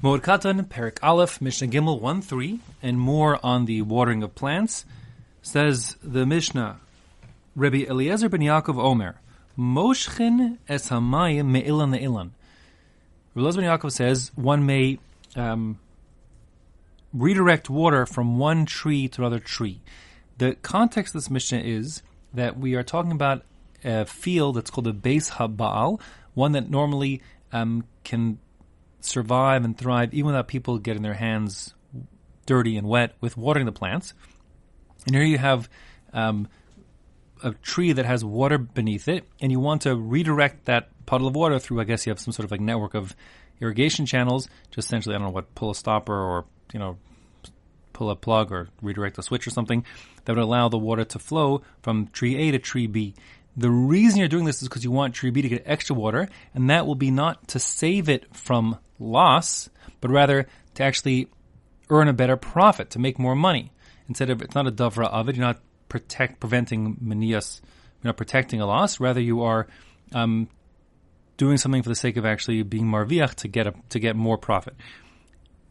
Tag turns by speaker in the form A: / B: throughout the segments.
A: Mo'ed Katan, Perik Aleph, Mishnah Gimel 1 3, and more on the watering of plants. Says the Mishnah, Rabbi Eliezer ben Yaakov Omer, Moshchin es hamayim me'ilan ne'ilan. Rabbi ben Yaakov says one may um, redirect water from one tree to another tree. The context of this Mishnah is that we are talking about a field that's called a beis habaal, one that normally um, can survive and thrive even without people getting their hands dirty and wet with watering the plants. And here you have um, a tree that has water beneath it, and you want to redirect that puddle of water through. I guess you have some sort of like network of irrigation channels. Just essentially, I don't know what, pull a stopper or you know, pull a plug or redirect a switch or something that would allow the water to flow from tree A to tree B. The reason you're doing this is because you want tree B to get extra water, and that will be not to save it from loss, but rather to actually earn a better profit, to make more money. Instead of, it's not a davra of it, you're not protect, preventing manias, you're not protecting a loss, rather you are, um, doing something for the sake of actually being marviach to get a, to get more profit.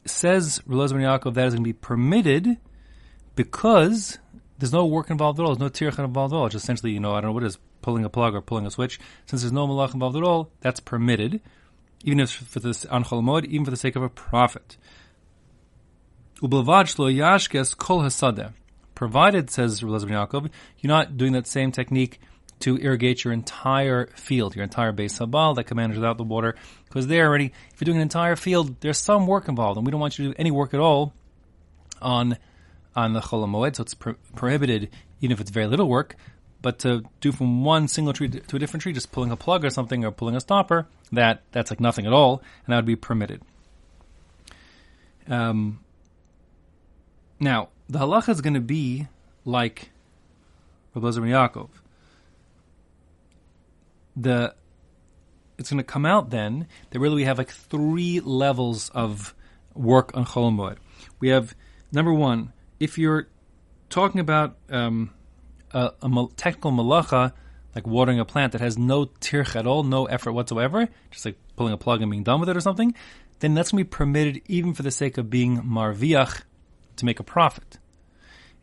A: Says Relaz ben Yaakov that is going to be permitted because there's no work involved at all. There's no tircha involved at all. It's essentially, you know, I don't know what is, pulling a plug or pulling a switch. Since there's no malach involved at all, that's permitted even if for this anchol mod, even for the sake of a. Ublavad shlo yashkes kol. Provided, says Rabbi Yaakov, you're not doing that same technique to irrigate your entire field, your entire beis habaal that manage without the water, because there already, if you're doing an entire field, there's some work involved, and we don't want you to do any work at all on on the cholamoed, so it's pro- prohibited, even if it's very little work. But to do from one single tree to a different tree, just pulling a plug or something or pulling a stopper, that that's like nothing at all, and that would be permitted. Um, now the halacha is going to be like Rabbi ben Yaakov. The it's going to come out then that really we have like three levels of work on Chol We have number one, if you're talking about um, a, a technical malacha, like watering a plant that has no tirch at all, no effort whatsoever, just like pulling a plug and being done with it or something, then that's going to be permitted even for the sake of being marviach to make a profit.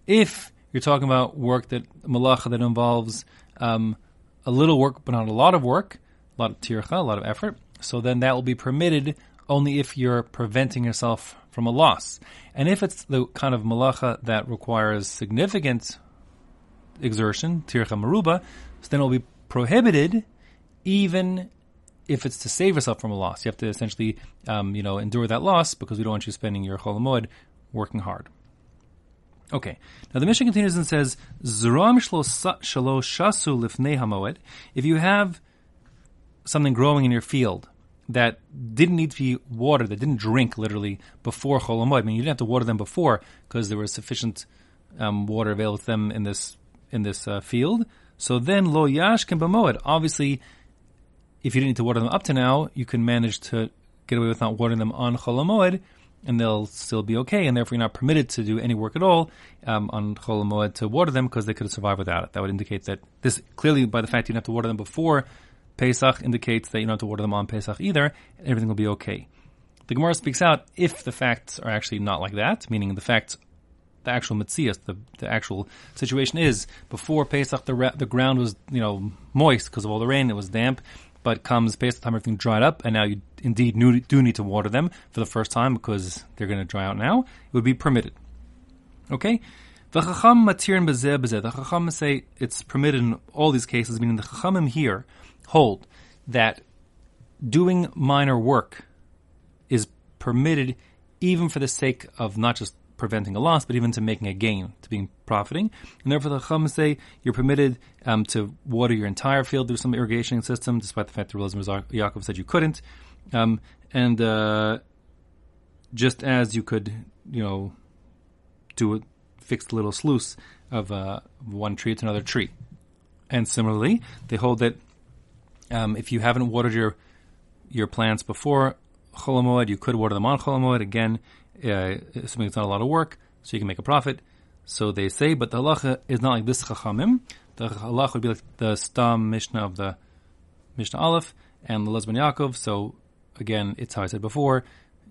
A: If you're talking about work that malacha that involves um, a little work but not a lot of work, a lot of tircha, a lot of effort, so then that will be permitted only if you're preventing yourself from a loss. And if it's the kind of malacha that requires significant exertion, tircha maruba, so then it will be prohibited even if it's to save yourself from a loss. You have to essentially, um, you know, endure that loss because we don't want you spending your cholamod working hard. Okay. Now the Mishnah continues and says, "Zram shalo shasu lifnei hamoed." If you have something growing in your field that didn't need to be watered, that didn't drink literally before cholamod, I mean, you didn't have to water them before because there was sufficient um, water available to them in this in this uh, field. So then lo yash can bemoed. Obviously, if you didn't need to water them up to now, you can manage to get away with not watering them on cholamoed, and they'll still be okay. And therefore, you're not permitted to do any work at all um, on cholamoed to water them because they could have survived without it. That would indicate that this clearly, by the fact you didn't have to water them before Pesach, indicates that you don't have to water them on Pesach either. And everything will be okay. The Gemara speaks out if the facts are actually not like that, meaning the facts the actual mitzias, the, the actual situation is before Pesach, the, the ground was, you know, moist because of all the rain, it was damp, but comes Pesach time, everything dried up, and now you indeed do need to water them for the first time because they're going to dry out now, it would be permitted. Okay? The Chacham matirin bezeh bezeh. The Chacham say it's permitted in all these cases, meaning the Chachamim here hold that doing minor work is permitted even for the sake of not just preventing a loss, but even to making a gain, to being profiting. And therefore, the Chacham say you're permitted um, to water your entire field through some irrigation system, despite the fact that Relaz Yaakov said you couldn't. Um, and uh, just as you could, you know, do a fixed little sluice of uh, one tree to another tree. And similarly, they hold that um, if you haven't watered your your plants before Cholamoed, you could water them on Cholamoed. Again, uh, assuming it's not a lot of work, so you can make a profit. So they say, but the halacha is not like this chachamim. The halacha would be like the stam mishnah of the Mishnah Aleph and the Lezban Yaakov. So again, it's how I said before.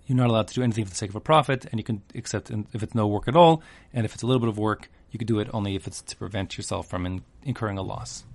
A: you're not allowed to do anything for the sake of a profit, and you can accept if it's no work at all, and if it's a little bit of work, you can do it only if it's to prevent yourself from in, incurring a loss.